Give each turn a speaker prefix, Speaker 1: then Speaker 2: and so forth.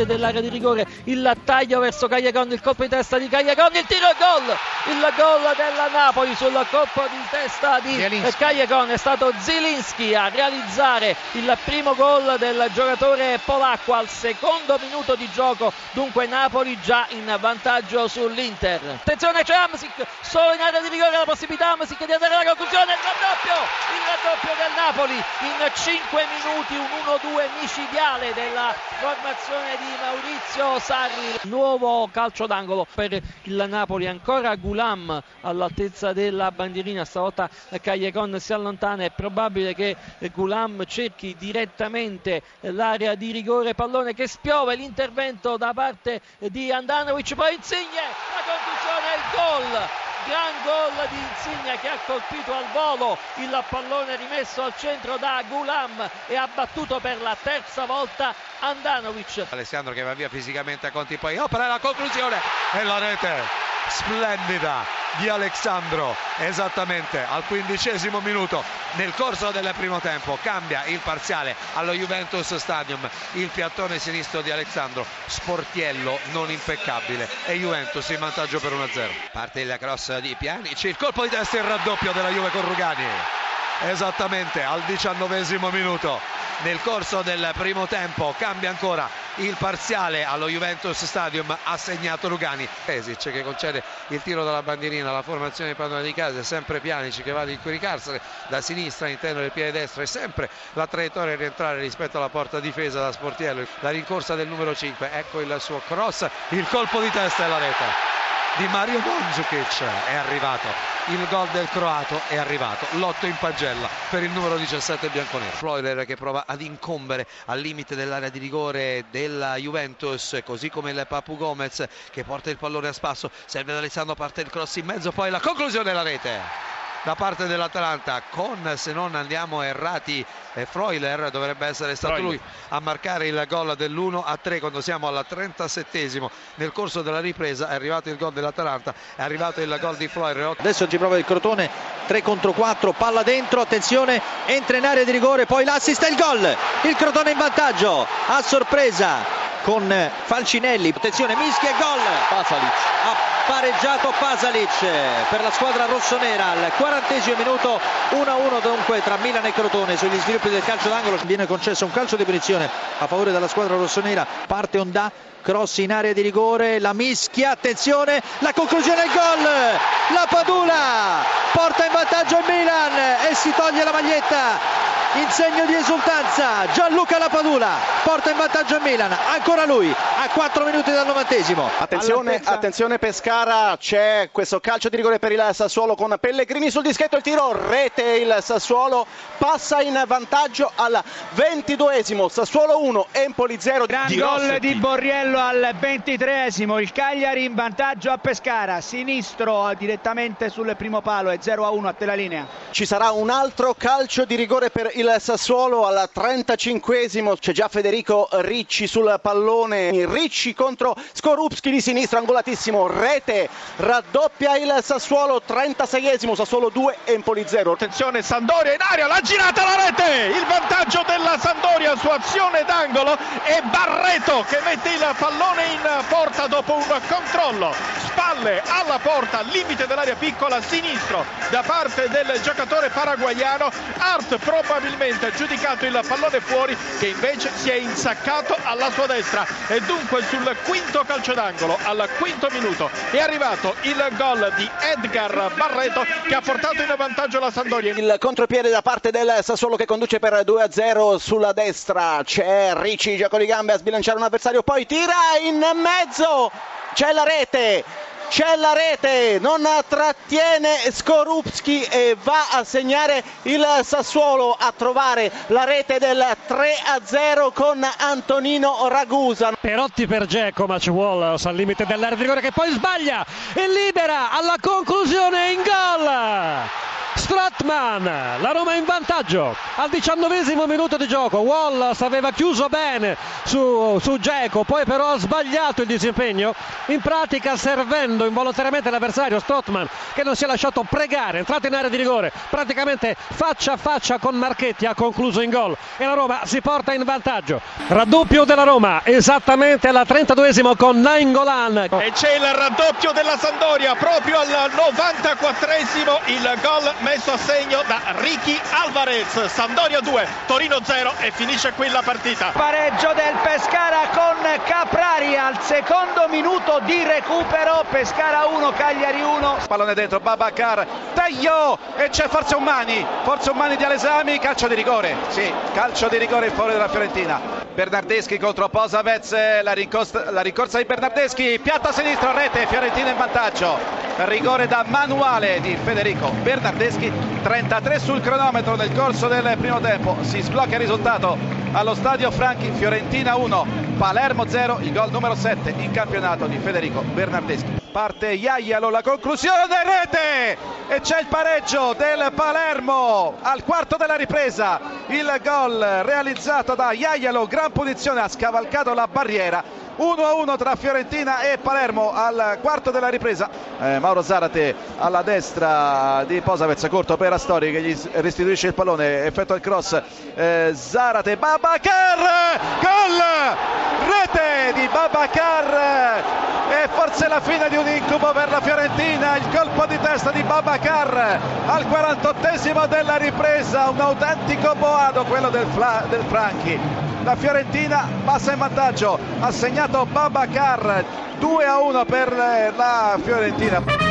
Speaker 1: limite dell'area di rigore, il taglio verso Cagliacon, il colpo di testa di Cagliacon, il tiro e gol, il gol della Napoli sul colpo di testa di Cagliacon, è stato Zilinski a realizzare il primo gol del giocatore polacco al secondo minuto di gioco, dunque Napoli già in vantaggio sull'Inter. Attenzione c'è Amsic, solo in area di rigore la possibilità. Amsic di andare alla conclusione, il raddoppio, il raddoppio del Napoli in 5 minuti, un 1-2 micidiale della formazione di Maurizio Sarri. Nuovo calcio d'angolo per il Napoli, ancora Gulam all'altezza della bandierina, stavolta Cagliacon si allontana, è probabile che Gulam cerchi direttamente l'area di rigore, pallone che spiove, l'intervento da parte di Andanovic, poi Insigne, la conclusione, il gol gran gol di Insigna che ha colpito al volo il pallone rimesso al centro da Gulam e ha battuto per la terza volta Andanovic.
Speaker 2: Alessandro che va via fisicamente a Conti poi. Opera la conclusione. E la rete splendida di Alessandro esattamente al quindicesimo minuto. Nel corso del primo tempo cambia il parziale allo Juventus Stadium. Il piattone sinistro di Alessandro sportiello non impeccabile. E Juventus in vantaggio per 1-0 parte il cross di Pianici il colpo di testa e il raddoppio della Juve con Rugani esattamente al diciannovesimo minuto. Nel corso del primo tempo cambia ancora il parziale allo Juventus Stadium ha segnato Lugani. Pesic che concede il tiro dalla bandierina la formazione di Padova di casa sempre Pianici che va ad incuricarsene da sinistra all'interno del piede destro e sempre la traiettoria di rientrare rispetto alla porta difesa da Sportiello la rincorsa del numero 5 ecco il suo cross il colpo di testa e la rete di Mario Mandzukic. È arrivato. Il gol del croato è arrivato. Lotto in pagella per il numero 17 bianconero. Floiler che prova ad incombere al limite dell'area di rigore della Juventus così come il Papu Gomez che porta il pallone a spasso. Serve ad Alessandro parte il cross in mezzo poi la conclusione della rete da parte dell'Atalanta. Con se non andiamo errati eh, Freuler dovrebbe essere stato Freuler. lui a marcare il gol dell'1 a 3 quando siamo al 37esimo nel corso della ripresa è arrivato il gol dell'Atalanta è arrivato il gol di Freuler.
Speaker 3: Adesso ci prova il Crotone 3 contro 4 palla dentro attenzione entra in area di rigore poi l'assist e il gol. Il Crotone in vantaggio a sorpresa con Falcinelli, attenzione Mischi e gol. Pasalic pareggiato Pasalic per la squadra rossonera al quarantesimo minuto 1-1 dunque tra Milan e Crotone sugli sviluppi del calcio d'angolo. Viene concesso un calcio di punizione a favore della squadra rossonera. Parte Ondà cross in area di rigore la mischia attenzione la conclusione del gol! La Padula porta in vantaggio il Milan e si toglie la maglietta in segno di esultanza Gianluca Lapadula porta in vantaggio il Milan ancora lui a 4 minuti dal novantesimo.
Speaker 4: Attenzione, attenzione Pescara c'è questo calcio di rigore per il Sassuolo con Pellegrini sul dischetto il tiro rete il Sassuolo passa in vantaggio al 22esimo Sassuolo 1 Empoli 0
Speaker 5: gran di gol Rossetti. di Borriello al 23esimo il Cagliari in vantaggio a Pescara sinistro direttamente sul primo palo è 0 a 1 a te la linea.
Speaker 4: Ci sarà un altro calcio di rigore per il Sassuolo al 35esimo c'è già Federico Ricci sul pallone Ricci contro Skorupski di sinistra angolatissimo rete raddoppia il Sassuolo 36esimo Sassuolo 2 Empoli 0
Speaker 6: attenzione Sandoria in aria la girata la rete! Il vantaggio della Sandoria su azione d'angolo e Barreto che mette il pallone in porta dopo un controllo spalle alla porta limite dell'area piccola sinistro da parte del giocatore paraguayano. Art probabilmente probabilmente ha giudicato il pallone fuori che invece si è insaccato alla sua destra. E dunque sul quinto calcio d'angolo al quinto minuto è arrivato il gol di Edgar Barreto che ha portato in vantaggio la Sandoria.
Speaker 4: Il contropiede da parte del Sassuolo che conduce per 2-0 sulla destra. C'è Ricci gioco di gambe a sbilanciare un avversario poi tira in mezzo c'è la rete c'è la rete, non trattiene Skorupski e va a segnare il Sassuolo a trovare la rete del 3-0 con Antonino Ragusa.
Speaker 7: Perotti per Geco, ma ci vuole al limite dell'area di rigore che poi sbaglia e libera alla conclusione Nangolan. La Roma in vantaggio al diciannovesimo minuto di gioco. Wallace aveva chiuso bene su, su Geco, poi però ha sbagliato il disimpegno. In pratica servendo involontariamente l'avversario Strottman che non si è lasciato pregare, entrato in area di rigore, praticamente faccia a faccia con Marchetti ha concluso in gol e la Roma si porta in vantaggio. Raddoppio della Roma esattamente alla 32esimo con Nangolan.
Speaker 6: E c'è il raddoppio della Sandoria proprio al 94esimo il gol messo a segno da Ricky Alvarez. Sandoria 2, Torino 0 e finisce qui la partita.
Speaker 5: Pareggio del Pescara con Caprari al secondo minuto di recupero. Pescara 1, Cagliari 1.
Speaker 8: Pallone dentro, Babacar, taglio e c'è forse un mani, forse un mani di Alesami, calcio di rigore. Sì, calcio di rigore in favore della Fiorentina. Bernardeschi contro Posavez, la, rincorsa, la rincorsa di Bernardeschi, piatta a sinistra, rete, Fiorentina in vantaggio. Rigore da manuale di Federico Bernardeschi, 33 sul cronometro nel corso del primo tempo. Si sblocca il risultato allo stadio Franchi, Fiorentina 1, Palermo 0, il gol numero 7 in campionato di Federico Bernardeschi. Parte Iaialo, la conclusione rete e c'è il pareggio del Palermo al quarto della ripresa. Il gol realizzato da Iaialo, gran punizione, ha scavalcato la barriera. 1-1 tra Fiorentina e Palermo al quarto della ripresa. Eh, Mauro Zarate alla destra di Posavez, corto per Astori che gli restituisce il pallone, effettua il cross. Eh, Zarate, Babacar, gol! Rete di Babacar e forse la fine di un incubo per la Fiorentina, il colpo di testa di Babacar al 48esimo della ripresa, un autentico boado quello del, Fla- del Franchi. La Fiorentina passa in vantaggio, ha segnato Babacar 2 a 1 per la Fiorentina.